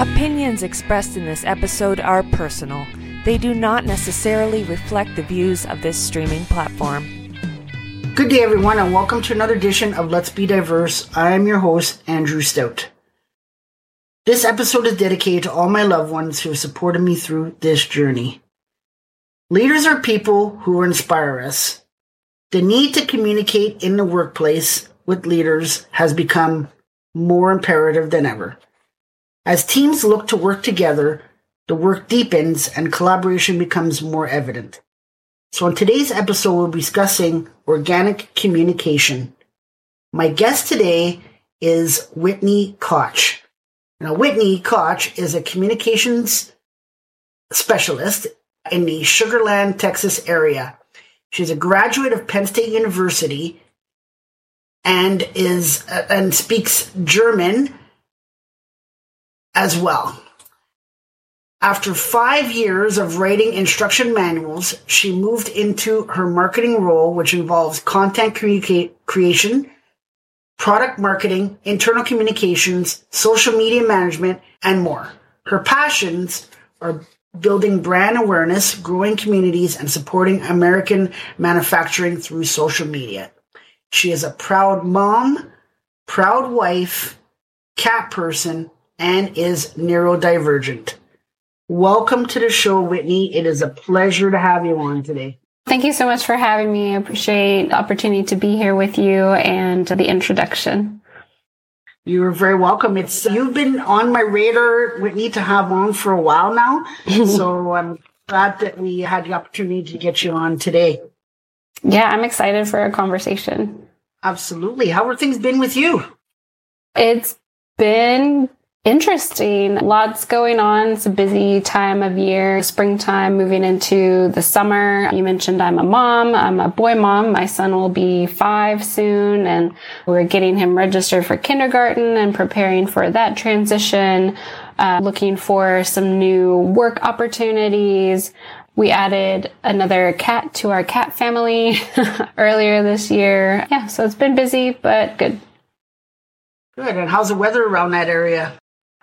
Opinions expressed in this episode are personal. They do not necessarily reflect the views of this streaming platform. Good day, everyone, and welcome to another edition of Let's Be Diverse. I am your host, Andrew Stout. This episode is dedicated to all my loved ones who have supported me through this journey. Leaders are people who inspire us. The need to communicate in the workplace with leaders has become more imperative than ever. As teams look to work together, the work deepens and collaboration becomes more evident. So in today's episode, we'll be discussing organic communication. My guest today is Whitney Koch. Now, Whitney Koch is a communications specialist in the Sugar Land, Texas area. She's a graduate of Penn State University and is uh, and speaks German as well. After five years of writing instruction manuals, she moved into her marketing role, which involves content creation, product marketing, internal communications, social media management, and more. Her passions are building brand awareness, growing communities, and supporting American manufacturing through social media. She is a proud mom, proud wife, cat person, and is neurodivergent. Welcome to the show, Whitney. It is a pleasure to have you on today. Thank you so much for having me. I appreciate the opportunity to be here with you and the introduction. You're very welcome. It's you've been on my radar, Whitney, to have on for a while now. so I'm glad that we had the opportunity to get you on today. Yeah, I'm excited for a conversation. Absolutely. How have things been with you? It's been interesting. Lots going on. It's a busy time of year, springtime, moving into the summer. You mentioned I'm a mom. I'm a boy mom. My son will be five soon and we're getting him registered for kindergarten and preparing for that transition. Uh, looking for some new work opportunities. We added another cat to our cat family earlier this year. Yeah, so it's been busy, but good. Good. And how's the weather around that area?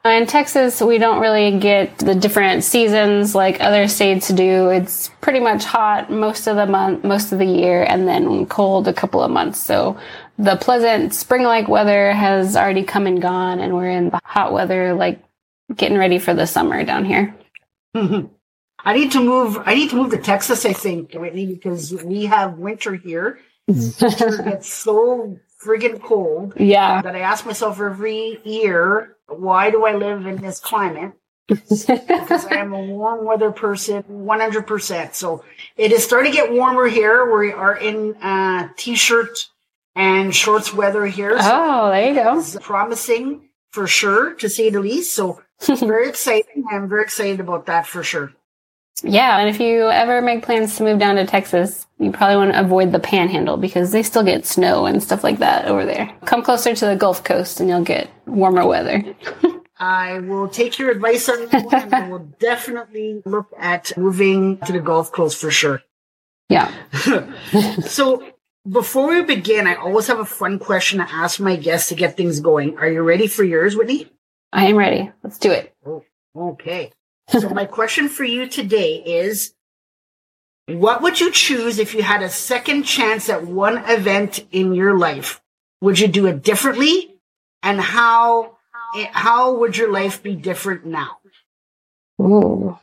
Uh, in Texas, we don't really get the different seasons like other states do. It's pretty much hot most of the month, most of the year, and then cold a couple of months. So the pleasant spring-like weather has already come and gone, and we're in the hot weather, like getting ready for the summer down here. Mm-hmm. I need to move. I need to move to Texas. I think Whitney because we have winter here. Gets so friggin' cold. Yeah. That I ask myself every year why do I live in this climate? because I am a warm weather person, 100%. So it is starting to get warmer here. We are in uh, t-shirt and shorts weather here. So oh, there you go. Promising for sure, to say the least. So very exciting. I'm very excited about that for sure. Yeah, and if you ever make plans to move down to Texas, you probably want to avoid the panhandle because they still get snow and stuff like that over there. Come closer to the Gulf Coast and you'll get warmer weather. I will take your advice on that one and I will definitely look at moving to the Gulf Coast for sure. Yeah. so before we begin, I always have a fun question to ask my guests to get things going. Are you ready for yours, Whitney? I am ready. Let's do it. Oh, okay. So my question for you today is what would you choose if you had a second chance at one event in your life? Would you do it differently? And how how would your life be different now? Ooh.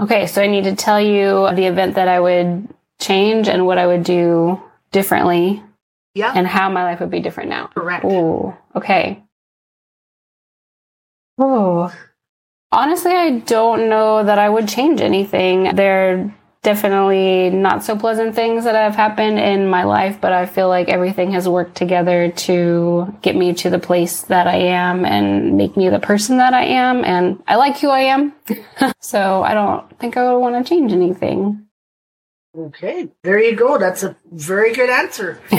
Okay, so I need to tell you the event that I would change and what I would do differently. Yeah. And how my life would be different now. Correct. Ooh. Okay. Oh. Honestly, I don't know that I would change anything. There are definitely not so pleasant things that have happened in my life, but I feel like everything has worked together to get me to the place that I am and make me the person that I am. And I like who I am. so I don't think I would want to change anything. Okay. There you go. That's a very good answer.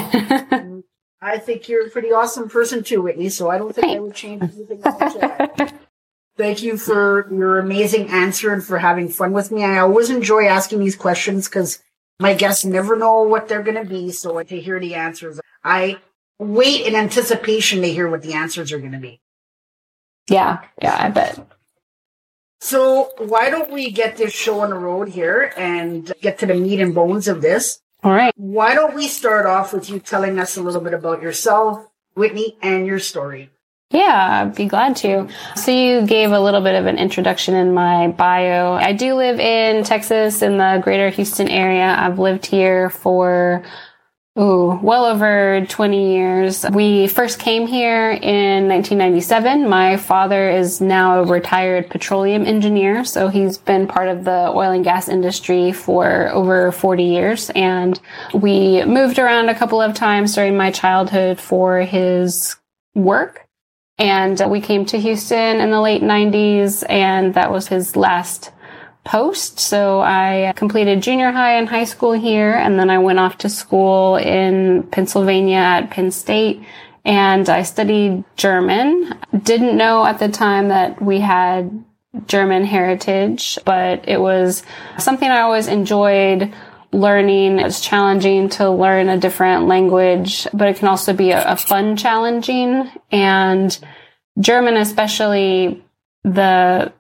I think you're a pretty awesome person too, Whitney, so I don't think Thanks. I would change anything Thank you for your amazing answer and for having fun with me. I always enjoy asking these questions because my guests never know what they're going to be. So to hear the answers, I wait in anticipation to hear what the answers are going to be. Yeah, yeah, I bet. So why don't we get this show on the road here and get to the meat and bones of this? All right. Why don't we start off with you telling us a little bit about yourself, Whitney, and your story? Yeah, I'd be glad to. So you gave a little bit of an introduction in my bio. I do live in Texas in the greater Houston area. I've lived here for Ooh, well over 20 years. We first came here in 1997. My father is now a retired petroleum engineer, so he's been part of the oil and gas industry for over 40 years. And we moved around a couple of times during my childhood for his work. And we came to Houston in the late 90s, and that was his last post. So I completed junior high and high school here, and then I went off to school in Pennsylvania at Penn State. And I studied German. Didn't know at the time that we had German heritage, but it was something I always enjoyed learning. It's challenging to learn a different language, but it can also be a, a fun challenging. And German, especially the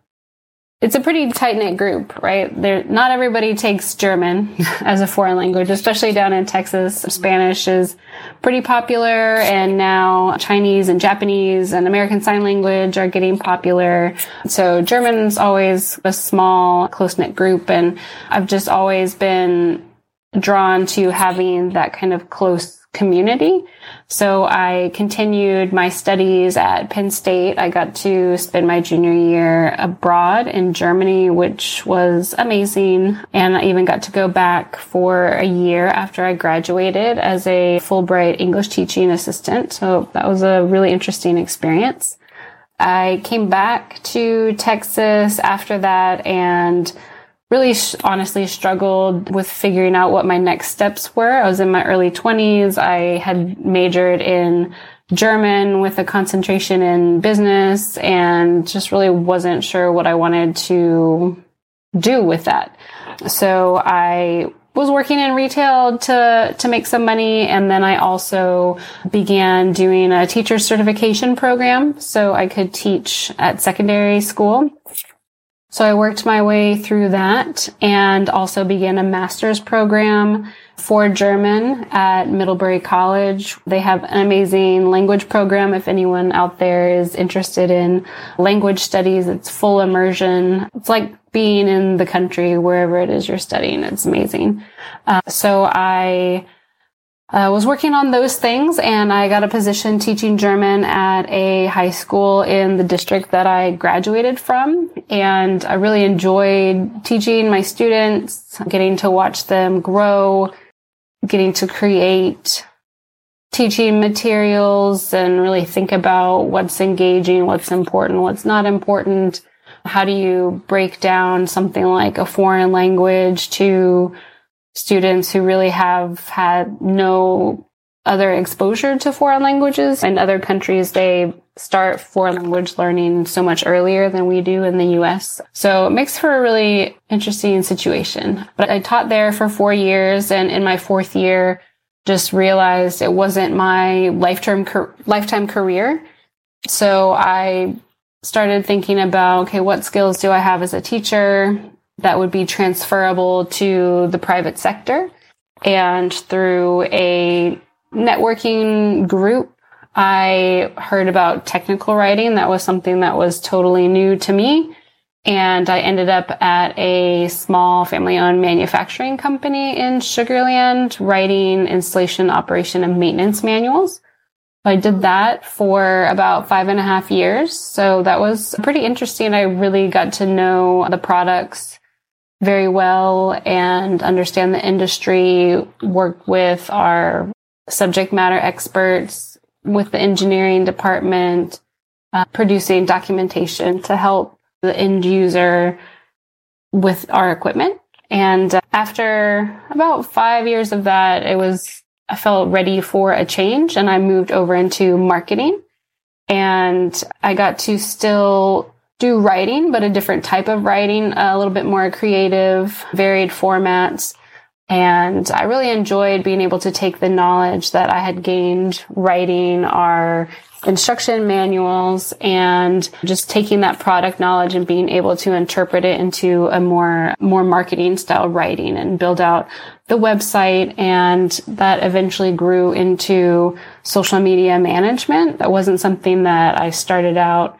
it's a pretty tight knit group, right? Not everybody takes German as a foreign language, especially down in Texas. Spanish is pretty popular, and now Chinese and Japanese and American Sign Language are getting popular. So German's always a small, close knit group, and I've just always been drawn to having that kind of close community. So I continued my studies at Penn State. I got to spend my junior year abroad in Germany, which was amazing. And I even got to go back for a year after I graduated as a Fulbright English teaching assistant. So that was a really interesting experience. I came back to Texas after that and really honestly struggled with figuring out what my next steps were. I was in my early 20s. I had majored in German with a concentration in business and just really wasn't sure what I wanted to do with that. So I was working in retail to to make some money and then I also began doing a teacher certification program so I could teach at secondary school. So I worked my way through that and also began a master's program for German at Middlebury College. They have an amazing language program. If anyone out there is interested in language studies, it's full immersion. It's like being in the country wherever it is you're studying. It's amazing. Uh, so I I was working on those things and I got a position teaching German at a high school in the district that I graduated from. And I really enjoyed teaching my students, getting to watch them grow, getting to create teaching materials and really think about what's engaging, what's important, what's not important. How do you break down something like a foreign language to students who really have had no other exposure to foreign languages. In other countries, they start foreign language learning so much earlier than we do in the US. So it makes for a really interesting situation. But I taught there for four years and in my fourth year, just realized it wasn't my lifetime, lifetime career. So I started thinking about, okay, what skills do I have as a teacher? That would be transferable to the private sector. And through a networking group, I heard about technical writing. That was something that was totally new to me. And I ended up at a small family owned manufacturing company in Sugar Land writing installation, operation, and maintenance manuals. I did that for about five and a half years. So that was pretty interesting. I really got to know the products very well and understand the industry, work with our subject matter experts, with the engineering department, uh, producing documentation to help the end user with our equipment. And uh, after about five years of that, it was, I felt ready for a change and I moved over into marketing and I got to still do writing, but a different type of writing, a little bit more creative, varied formats. And I really enjoyed being able to take the knowledge that I had gained writing our instruction manuals and just taking that product knowledge and being able to interpret it into a more, more marketing style writing and build out the website. And that eventually grew into social media management. That wasn't something that I started out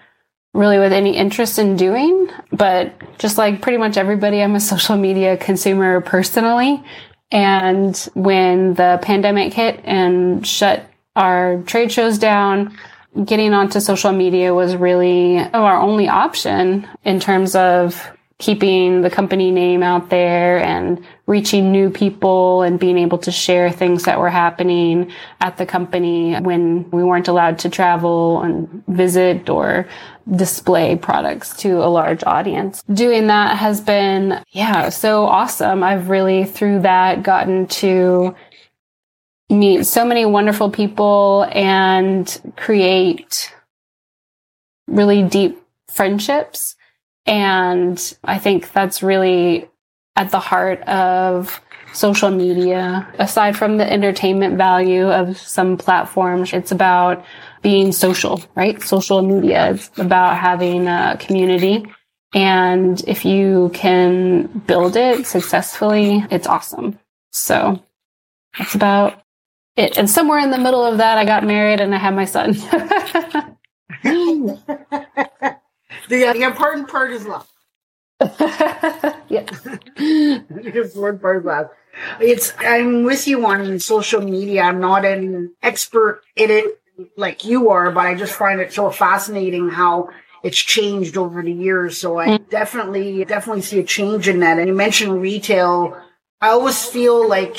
really with any interest in doing, but just like pretty much everybody, I'm a social media consumer personally. And when the pandemic hit and shut our trade shows down, getting onto social media was really our only option in terms of keeping the company name out there and reaching new people and being able to share things that were happening at the company when we weren't allowed to travel and visit or display products to a large audience. Doing that has been, yeah, so awesome. I've really through that gotten to meet so many wonderful people and create really deep friendships. And I think that's really at the heart of social media. Aside from the entertainment value of some platforms, it's about being social, right? Social media is about having a community. And if you can build it successfully, it's awesome. So that's about it. And somewhere in the middle of that, I got married and I had my son. the, the important part is love. yeah. the important part is love. It's I'm with you on social media. I'm not an expert in it like you are, but I just find it so fascinating how it's changed over the years. So I mm. definitely definitely see a change in that. And you mentioned retail. I always feel like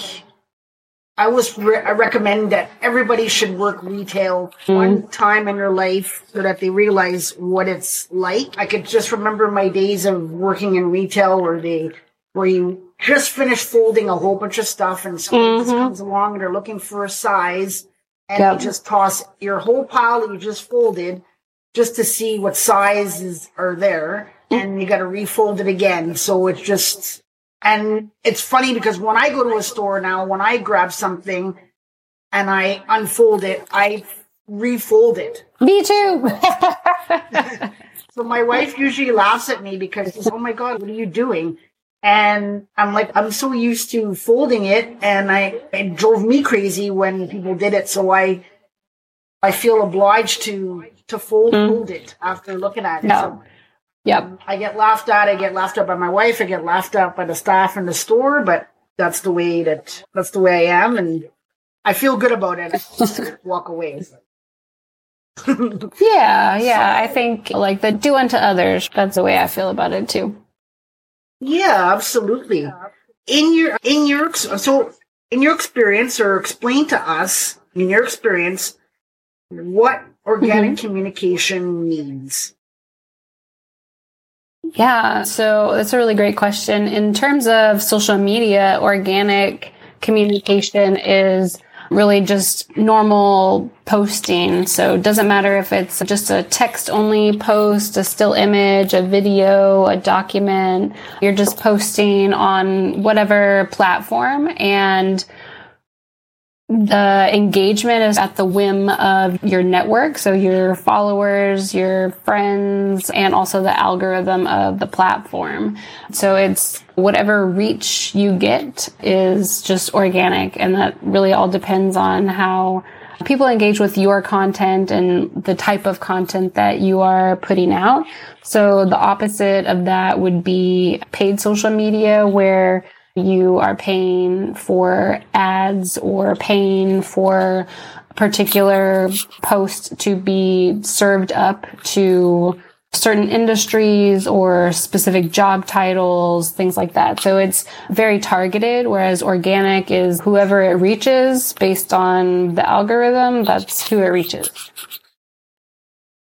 I always re- I recommend that everybody should work retail mm. one time in their life so that they realize what it's like. I could just remember my days of working in retail where they where you just finished folding a whole bunch of stuff and someone mm-hmm. comes along and they're looking for a size and yep. you just toss your whole pile that you just folded just to see what sizes are there mm. and you got to refold it again. So it's just and it's funny because when I go to a store now, when I grab something and I unfold it, I refold it. Me too. so my wife usually laughs at me because says, "Oh my god, what are you doing?" And I'm like, I'm so used to folding it, and I it drove me crazy when people did it. So I I feel obliged to to fold mm. fold it after looking at it. No. So Yep. I get laughed at. I get laughed at by my wife. I get laughed at by the staff in the store, but that's the way that, that's the way I am. And I feel good about it. Walk away. yeah. Yeah. I think like the do unto others. That's the way I feel about it too. Yeah, absolutely. In your, in your, so in your experience or explain to us in your experience what organic mm-hmm. communication means. Yeah, so that's a really great question. In terms of social media, organic communication is really just normal posting. So it doesn't matter if it's just a text only post, a still image, a video, a document. You're just posting on whatever platform and the engagement is at the whim of your network. So your followers, your friends, and also the algorithm of the platform. So it's whatever reach you get is just organic. And that really all depends on how people engage with your content and the type of content that you are putting out. So the opposite of that would be paid social media where you are paying for ads or paying for a particular post to be served up to certain industries or specific job titles, things like that. So it's very targeted, whereas organic is whoever it reaches based on the algorithm, that's who it reaches.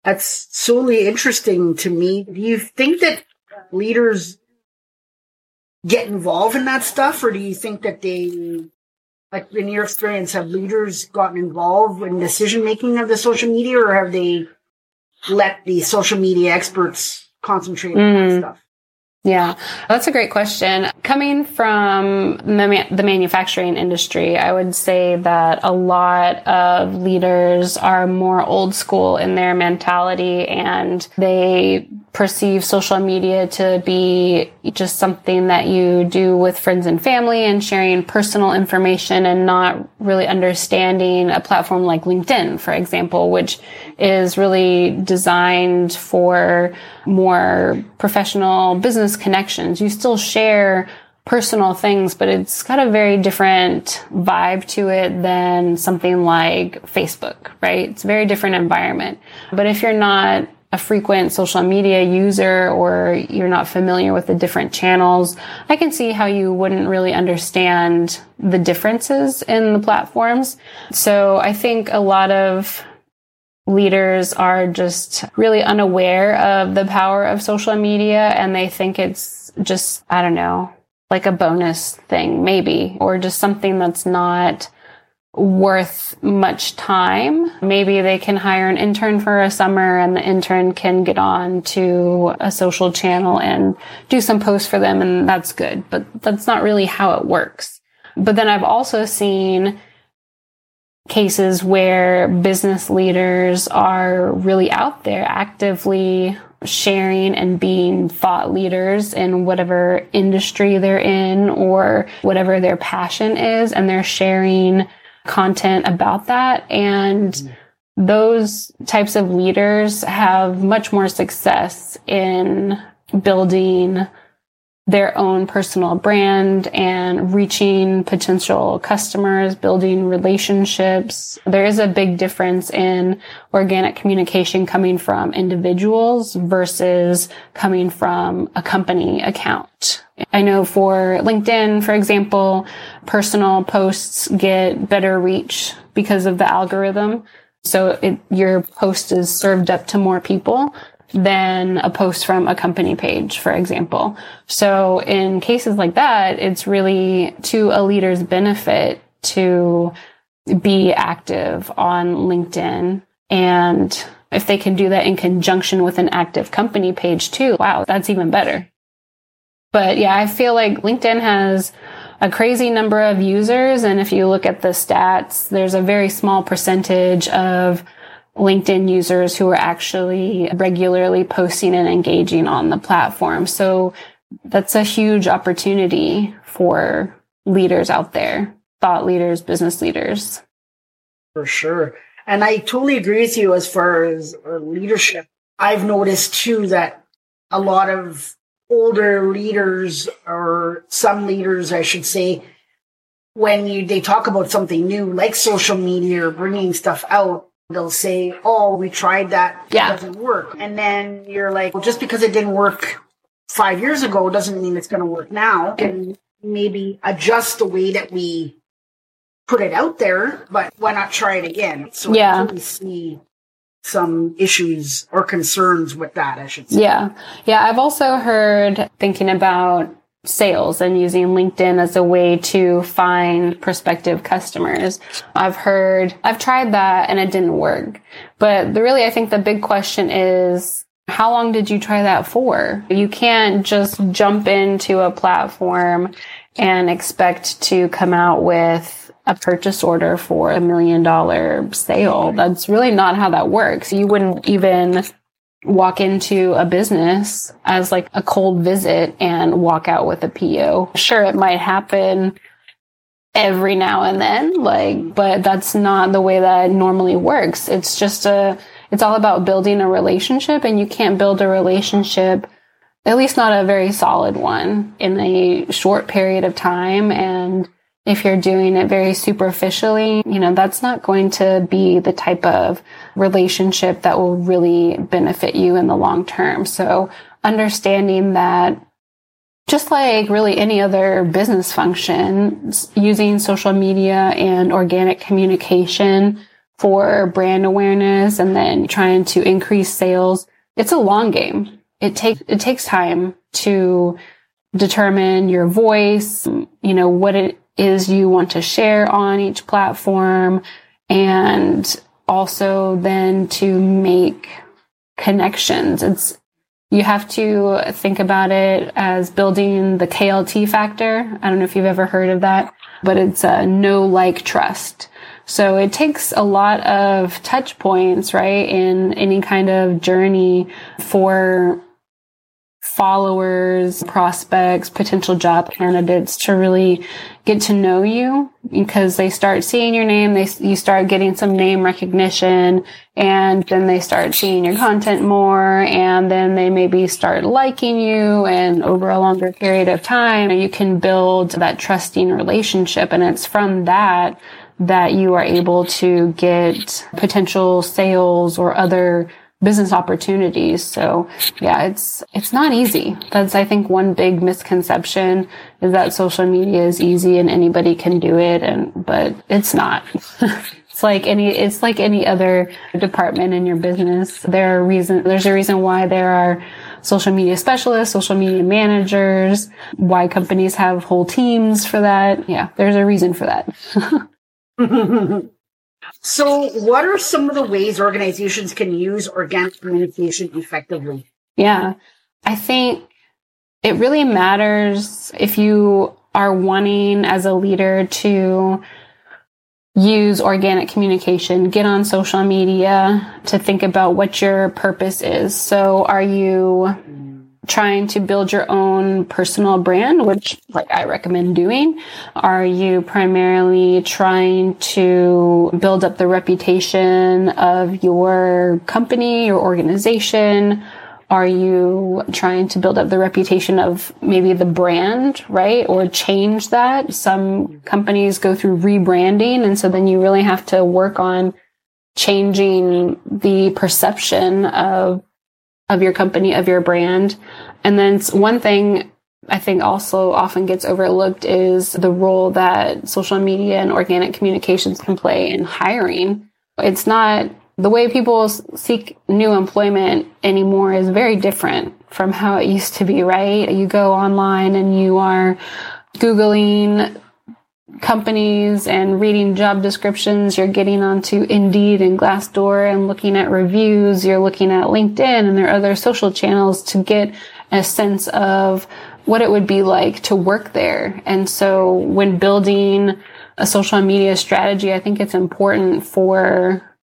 That's solely interesting to me. Do you think that leaders get involved in that stuff, or do you think that they, like in your experience, have leaders gotten involved in decision making of the social media, or have they let the social media experts concentrate mm. on that mm. stuff? Yeah, that's a great question. Coming from the, manufacturing industry, I would say that a lot of leaders are more old school in their mentality and they perceive social media to be just something that you do with friends and family and sharing personal information and not really understanding a platform like LinkedIn, for example, which is really designed for more professional business connections. You still share personal things, but it's got a very different vibe to it than something like Facebook, right? It's a very different environment. But if you're not a frequent social media user or you're not familiar with the different channels, I can see how you wouldn't really understand the differences in the platforms. So I think a lot of leaders are just really unaware of the power of social media and they think it's just, I don't know, like a bonus thing, maybe, or just something that's not worth much time. Maybe they can hire an intern for a summer and the intern can get on to a social channel and do some posts for them and that's good. But that's not really how it works. But then I've also seen cases where business leaders are really out there actively sharing and being thought leaders in whatever industry they're in or whatever their passion is and they're sharing content about that. And those types of leaders have much more success in building their own personal brand and reaching potential customers, building relationships. There is a big difference in organic communication coming from individuals versus coming from a company account. I know for LinkedIn, for example, personal posts get better reach because of the algorithm. So it, your post is served up to more people than a post from a company page, for example. So in cases like that, it's really to a leader's benefit to be active on LinkedIn. And if they can do that in conjunction with an active company page too, wow, that's even better. But yeah, I feel like LinkedIn has a crazy number of users. And if you look at the stats, there's a very small percentage of LinkedIn users who are actually regularly posting and engaging on the platform. So that's a huge opportunity for leaders out there, thought leaders, business leaders. For sure. And I totally agree with you as far as uh, leadership. I've noticed too that a lot of older leaders or some leaders, I should say, when you, they talk about something new like social media or bringing stuff out, they'll say, "Oh, we tried that. Yeah. It doesn't work." And then you're like, "Well, just because it didn't work five years ago doesn't mean it's going to work now." And maybe adjust the way that we put it out there, but why not try it again? So yeah. Really see some issues or concerns with that, I should say. Yeah. Yeah. I've also heard thinking about sales and using LinkedIn as a way to find prospective customers. I've heard, I've tried that and it didn't work. But the, really, I think the big question is, how long did you try that for? You can't just jump into a platform and expect to come out with a purchase order for a million dollar sale. That's really not how that works. You wouldn't even walk into a business as like a cold visit and walk out with a PO. Sure, it might happen every now and then, like, but that's not the way that normally works. It's just a, it's all about building a relationship and you can't build a relationship, at least not a very solid one in a short period of time. And if you're doing it very superficially, you know, that's not going to be the type of relationship that will really benefit you in the long term. So understanding that just like really any other business function, using social media and organic communication for brand awareness and then trying to increase sales, it's a long game. It takes, it takes time to determine your voice, you know, what it is you want to share on each platform and also then to make connections. It's, you have to think about it as building the KLT factor. I don't know if you've ever heard of that, but it's a know like trust. So it takes a lot of touch points, right, in any kind of journey for followers, prospects, potential job candidates to really get to know you because they start seeing your name, they you start getting some name recognition and then they start seeing your content more and then they maybe start liking you and over a longer period of time you can build that trusting relationship and it's from that that you are able to get potential sales or other business opportunities. So yeah, it's, it's not easy. That's, I think, one big misconception is that social media is easy and anybody can do it. And, but it's not. it's like any, it's like any other department in your business. There are reason, there's a reason why there are social media specialists, social media managers, why companies have whole teams for that. Yeah, there's a reason for that. So, what are some of the ways organizations can use organic communication effectively? Yeah, I think it really matters if you are wanting as a leader to use organic communication, get on social media to think about what your purpose is. So, are you trying to build your own personal brand, which like I recommend doing? Are you primarily trying to build up the reputation of your company, your organization? Are you trying to build up the reputation of maybe the brand, right? Or change that? Some companies go through rebranding. And so then you really have to work on changing the perception of of your company, of your brand. And then one thing I think also often gets overlooked is the role that social media and organic communications can play in hiring. It's not the way people seek new employment anymore is very different from how it used to be, right? You go online and you are Googling companies and reading job descriptions. You're getting onto Indeed and Glassdoor and looking at reviews. You're looking at LinkedIn and their other social channels to get a sense of what it would be like to work there. And so when building a social media strategy, I think it's important for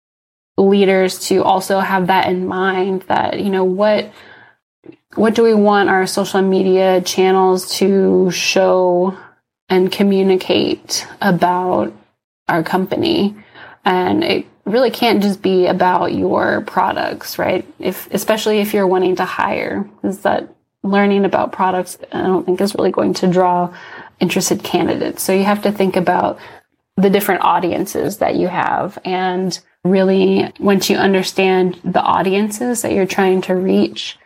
leaders to also have that in mind that, you know, what, what do we want our social media channels to show and communicate about our company. And it really can't just be about your products, right? If, especially if you're wanting to hire, is that learning about products, I don't think is really going to draw interested candidates. So you have to think about the different audiences that you have. And really, once you understand the audiences that you're trying to reach,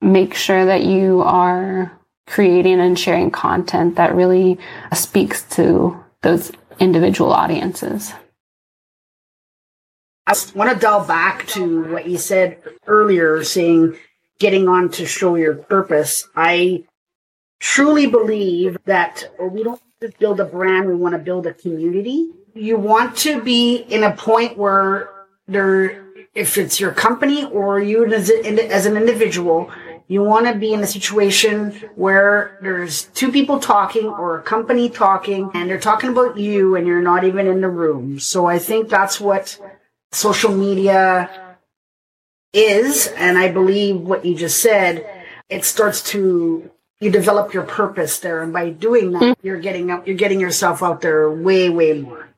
make sure that you are creating and sharing content that really uh, speaks to those individual audiences. I want to delve back to what you said earlier, saying getting on to show your purpose. I truly believe that we don't just build a brand, we want to build a community. You want to be in a point where there, if it's your company or you as, as an individual, you want to be in a situation where there's two people talking or a company talking and they're talking about you and you're not even in the room. So I think that's what social media is. And I believe what you just said, it starts to, you develop your purpose there. And by doing that, mm-hmm. you're getting out, you're getting yourself out there way, way more.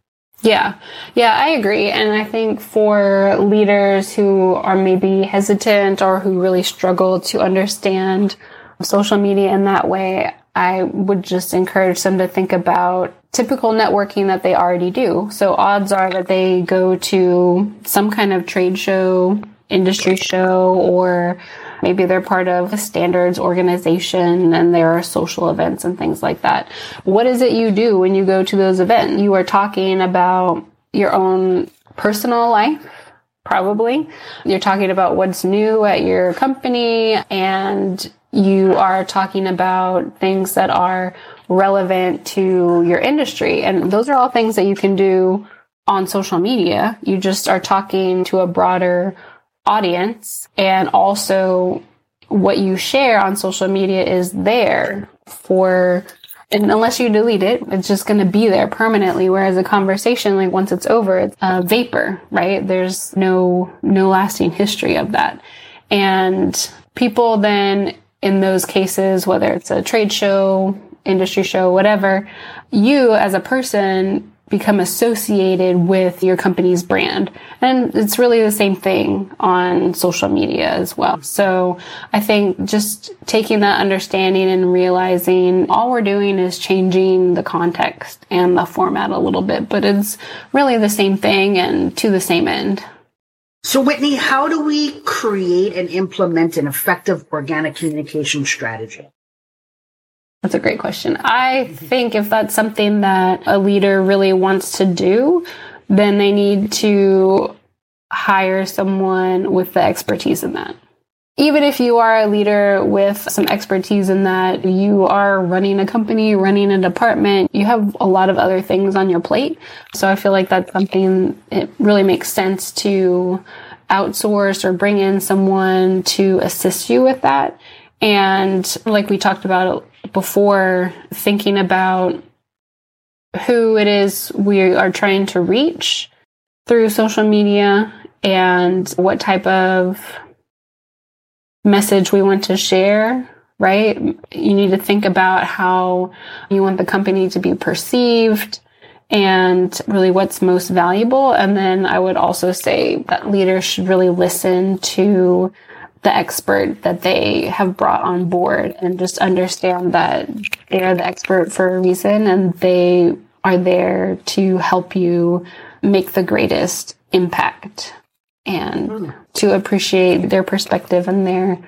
Yeah. Yeah, I agree. And I think for leaders who are maybe hesitant or who really struggle to understand social media in that way, I would just encourage them to think about typical networking that they already do. So odds are that they go to some kind of trade show, industry show, or Maybe they're part of a standards organization and there are social events and things like that. What is it you do when you go to those events? You are talking about your own personal life, probably. You're talking about what's new at your company and you are talking about things that are relevant to your industry. And those are all things that you can do on social media. You just are talking to a broader audience and also what you share on social media is there for and unless you delete it, it's just going to be there permanently. Whereas a conversation, like once it's over, it's a vapor, right? There's no, no lasting history of that. And people then in those cases, whether it's a trade show, industry show, whatever, you as a person become associated with your company's brand. And it's really the same thing on social media as well. So I think just taking that understanding and realizing all we're doing is changing the context and the format a little bit, but it's really the same thing and to the same end. So, Whitney, how do we create and implement an effective organic communication strategy? That's a great question. I think if that's something that a leader really wants to do, then they need to hire someone with the expertise in that. Even if you are a leader with some expertise in that, you are running a company, running a department, you have a lot of other things on your plate. So I feel like that's something it really makes sense to outsource or bring in someone to assist you with that. And like we talked about before thinking about who it is we are trying to reach through social media and what type of message we want to share, right? You need to think about how you want the company to be perceived and really what's most valuable. And then I would also say that leaders should really listen to the expert that they have brought on board and just understand that they are the expert for a reason and they are there to help you make the greatest impact and to appreciate their perspective and their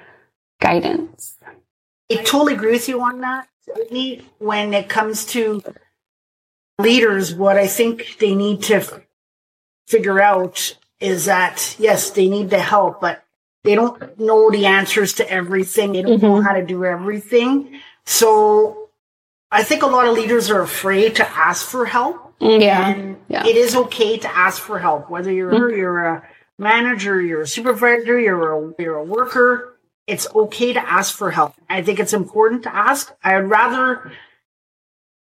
guidance. I totally agree with you on that. When it comes to leaders, what I think they need to figure out is that yes, they need the help, but they don't know the answers to everything. They don't mm-hmm. know how to do everything. So I think a lot of leaders are afraid to ask for help. Yeah. And yeah. it is okay to ask for help, whether you're, mm-hmm. you're a manager, you're a supervisor, you're a, you're a worker. It's okay to ask for help. I think it's important to ask. I'd rather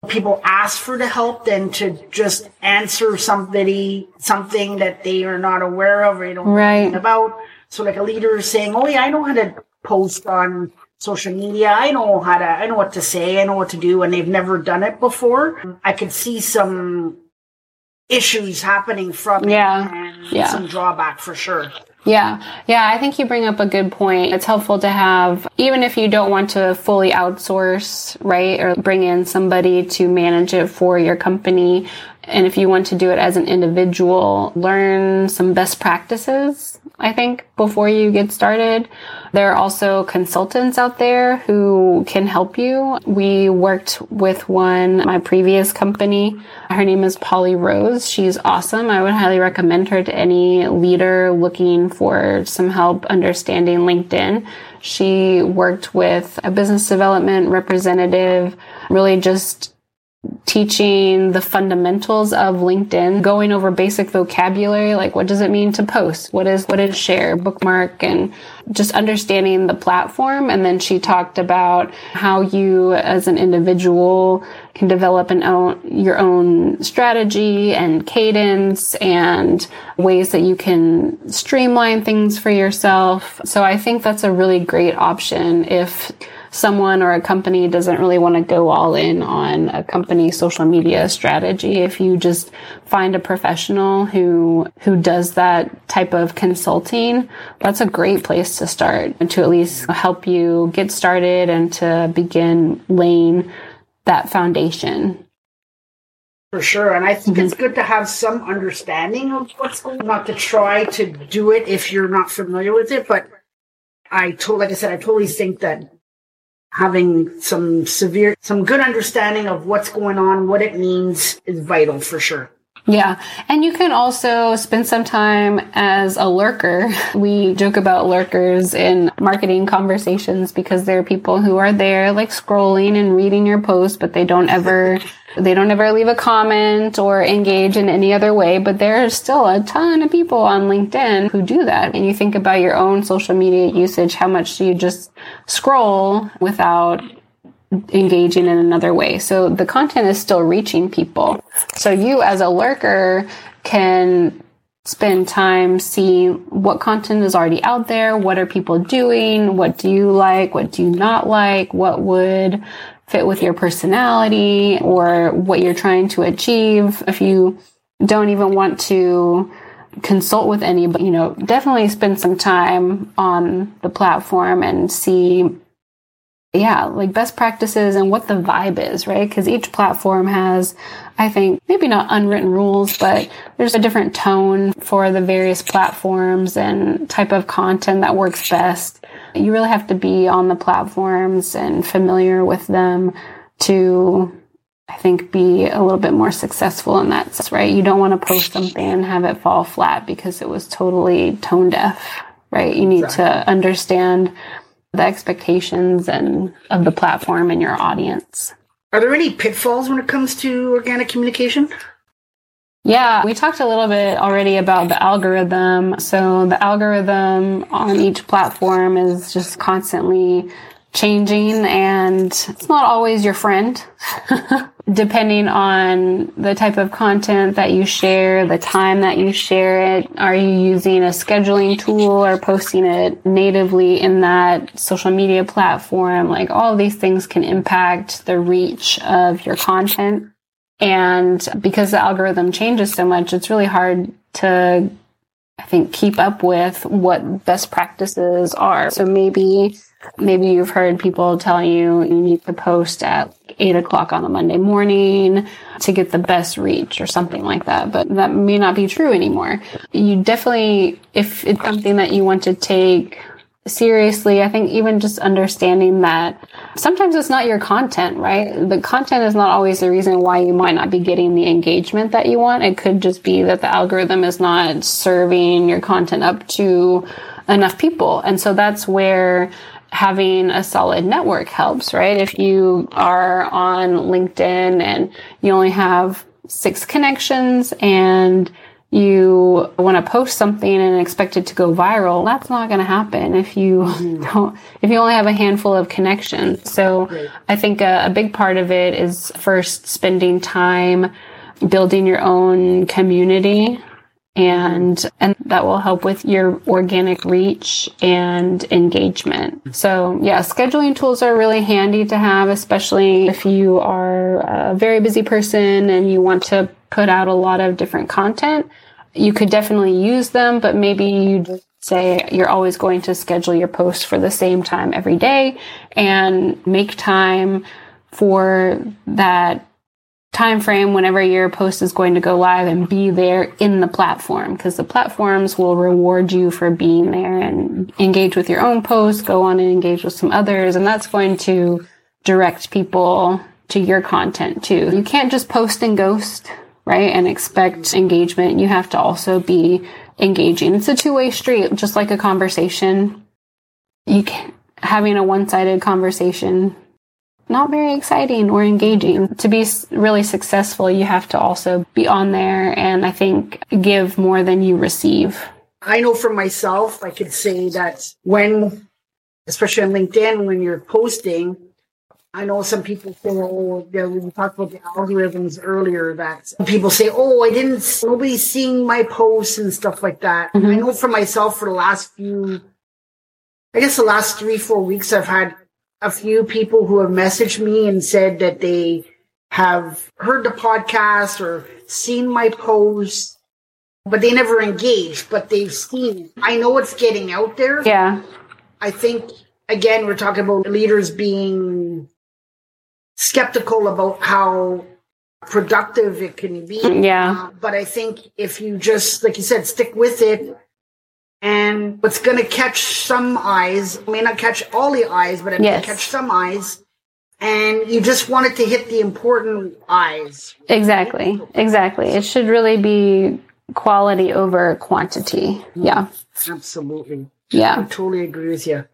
people ask for the help than to just answer somebody something that they are not aware of or they don't right. know about. So like a leader saying, "Oh yeah, I know how to post on social media. I know how to. I know what to say. I know what to do," and they've never done it before. I could see some issues happening from yeah. and yeah. some drawback for sure. Yeah. Yeah. I think you bring up a good point. It's helpful to have, even if you don't want to fully outsource, right? Or bring in somebody to manage it for your company. And if you want to do it as an individual, learn some best practices I think, before you get started. There are also consultants out there who can help you. We worked with one, my previous company. Her name is Polly Rose. She's awesome. I would highly recommend her to any leader looking for some help understanding LinkedIn. She worked with a business development representative, really just teaching the fundamentals of LinkedIn, going over basic vocabulary, like what does it mean to post? What is, what is share, bookmark, and just understanding the platform. And then she talked about how you as an individual can develop an own, your own strategy and cadence and ways that you can streamline things for yourself. So I think that's a really great option if someone or a company doesn't really want to go all in on a company social media strategy, if you just find a professional who, who does that type of consulting, that's a great place to start and to at least help you get started and to begin laying that foundation. For sure. And I think mm-hmm. it's good to have some understanding of what's going on, not to try to do it if you're not familiar with it. But I told, like I said, I totally think that having some severe, some good understanding of what's going on, what it means is vital for sure. Yeah. And you can also spend some time as a lurker. We joke about lurkers in marketing conversations because there are people who are there like scrolling and reading your post, but they don't ever, they don't ever leave a comment or engage in any other way. But there are still a ton of people on LinkedIn who do that. And you think about your own social media usage. How much do you just scroll without engaging in another way. So the content is still reaching people. So you as a lurker can spend time seeing what content is already out there. What are people doing? What do you like? What do you not like? What would fit with your personality or what you're trying to achieve? If you don't even want to consult with anybody, you know, definitely spend some time on the platform and see yeah, like best practices and what the vibe is, right? Because each platform has, I think, maybe not unwritten rules, but there's a different tone for the various platforms and type of content that works best. You really have to be on the platforms and familiar with them to, I think, be a little bit more successful in that sense, right? You don't want to post something and have it fall flat because it was totally tone deaf, right? You need exactly. to understand the expectations and of the platform and your audience. Are there any pitfalls when it comes to organic communication? Yeah, we talked a little bit already about the algorithm. So the algorithm on each platform is just constantly changing and it's not always your friend. depending on the type of content that you share, the time that you share it, are you using a scheduling tool or posting it natively in that social media platform? Like all these things can impact the reach of your content. And because the algorithm changes so much, it's really hard to, I think, keep up with what best practices are. So maybe Maybe you've heard people tell you you need to post at eight o'clock on a Monday morning to get the best reach or something like that, but that may not be true anymore. You definitely, if it's something that you want to take seriously, I think even just understanding that sometimes it's not your content, right? The content is not always the reason why you might not be getting the engagement that you want. It could just be that the algorithm is not serving your content up to enough people. And so that's where having a solid network helps, right? If you are on LinkedIn and you only have six connections and you want to post something and expect it to go viral, that's not going to happen if you mm-hmm. don't, if you only have a handful of connections. So I think a, a big part of it is first spending time building your own community and and that will help with your organic reach and engagement. So yeah, scheduling tools are really handy to have, especially if you are a very busy person and you want to put out a lot of different content. You could definitely use them, but maybe you say you're always going to schedule your posts for the same time every day and make time for that time frame whenever your post is going to go live and be there in the platform because the platforms will reward you for being there and engage with your own post, go on and engage with some others. And that's going to direct people to your content too. You can't just post and ghost, right? And expect engagement. You have to also be engaging. It's a two way street, just like a conversation. You can, having a one sided conversation not very exciting or engaging. To be really successful, you have to also be on there and I think give more than you receive. I know for myself, I could say that when, especially on LinkedIn, when you're posting, I know some people say, oh, yeah, we talked about the algorithms earlier that people say, oh, I didn't, nobody's seeing my posts and stuff like that. Mm-hmm. I know for myself for the last few, I guess the last three, four weeks, I've had a few people who have messaged me and said that they have heard the podcast or seen my post, but they never engaged, but they've seen it. I know it's getting out there. Yeah. I think, again, we're talking about leaders being skeptical about how productive it can be. Yeah. Uh, but I think if you just, like you said, stick with it and what's going to catch some eyes may not catch all the eyes, but it yes. may catch some eyes. and you just want it to hit the important eyes. Exactly. Exactly. It should really be quality over quantity. Yeah. Absolutely. Yeah. I totally agree with you.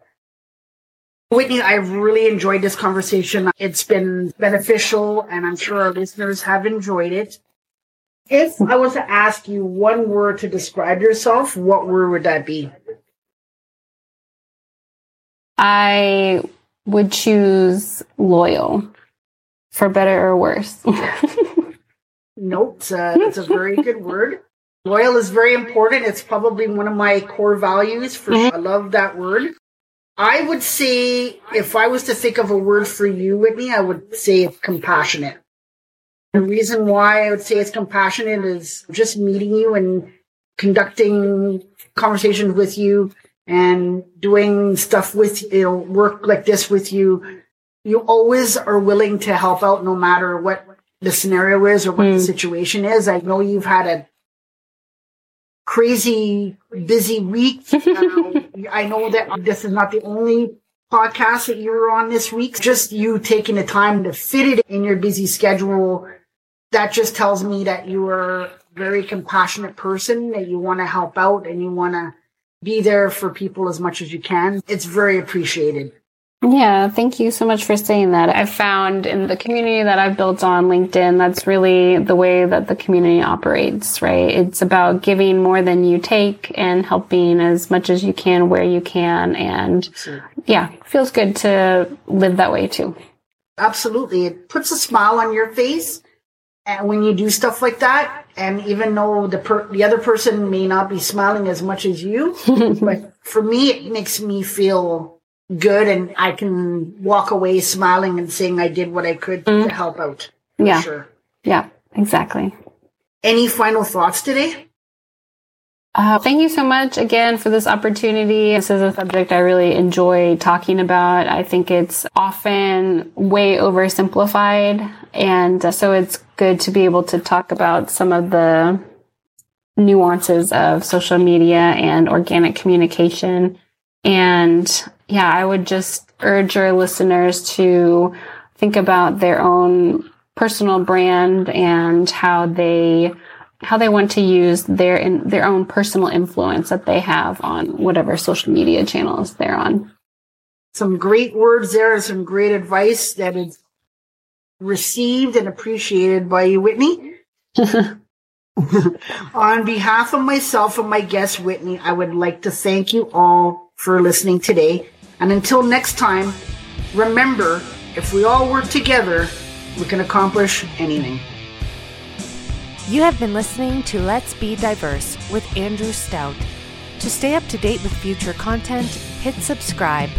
Whitney, I've really enjoyed this conversation. It's been beneficial, and I'm sure our listeners have enjoyed it. If I was to ask you one word to describe yourself, what word would that be? I would choose loyal for better or worse. Nope, it's a, it's a very good word. Loyal is very important. It's probably one of my core values. For. I love that word. I would say, if I was to think of a word for you, Whitney, I would say compassionate. The reason why I would say it's compassionate is just meeting you and conducting conversations with you and doing stuff with you know work like this with you. You always are willing to help out, no matter what the scenario is or what the Mm. situation is. I know you've had a crazy busy week. I know that this is not the only podcast that you were on this week. Just you taking the time to fit it in your busy schedule. That just tells me that you are a very compassionate person, that you want to help out and you want to be there for people as much as you can. It's very appreciated. Yeah, thank you so much for saying that. I've found in the community that I've built on LinkedIn, that's really the way that the community operates, right? It's about giving more than you take and helping as much as you can where you can. And yeah, feels good to live that way too. absolutely. It puts a smile on your face. And when you do stuff like that, and even though the per- the other person may not be smiling as much as you, but for me, it makes me feel good, and I can walk away smiling and saying I did what I could to mm-hmm. help out. Yeah. Sure. Yeah, exactly. Any final thoughts today? Uh, thank you so much again for this opportunity. This is a subject I really enjoy talking about. I think it's often way oversimplified. And so it's good to be able to talk about some of the nuances of social media and organic communication. And yeah, I would just urge your listeners to think about their own personal brand and how they how they want to use their in, their own personal influence that they have on whatever social media channels they're on. Some great words there, and some great advice that is received and appreciated by you, Whitney. On behalf of myself and my guest, Whitney, I would like to thank you all for listening today. And until next time, remember if we all work together, we can accomplish anything. You have been listening to Let's Be Diverse with Andrew Stout. To stay up to date with future content, hit subscribe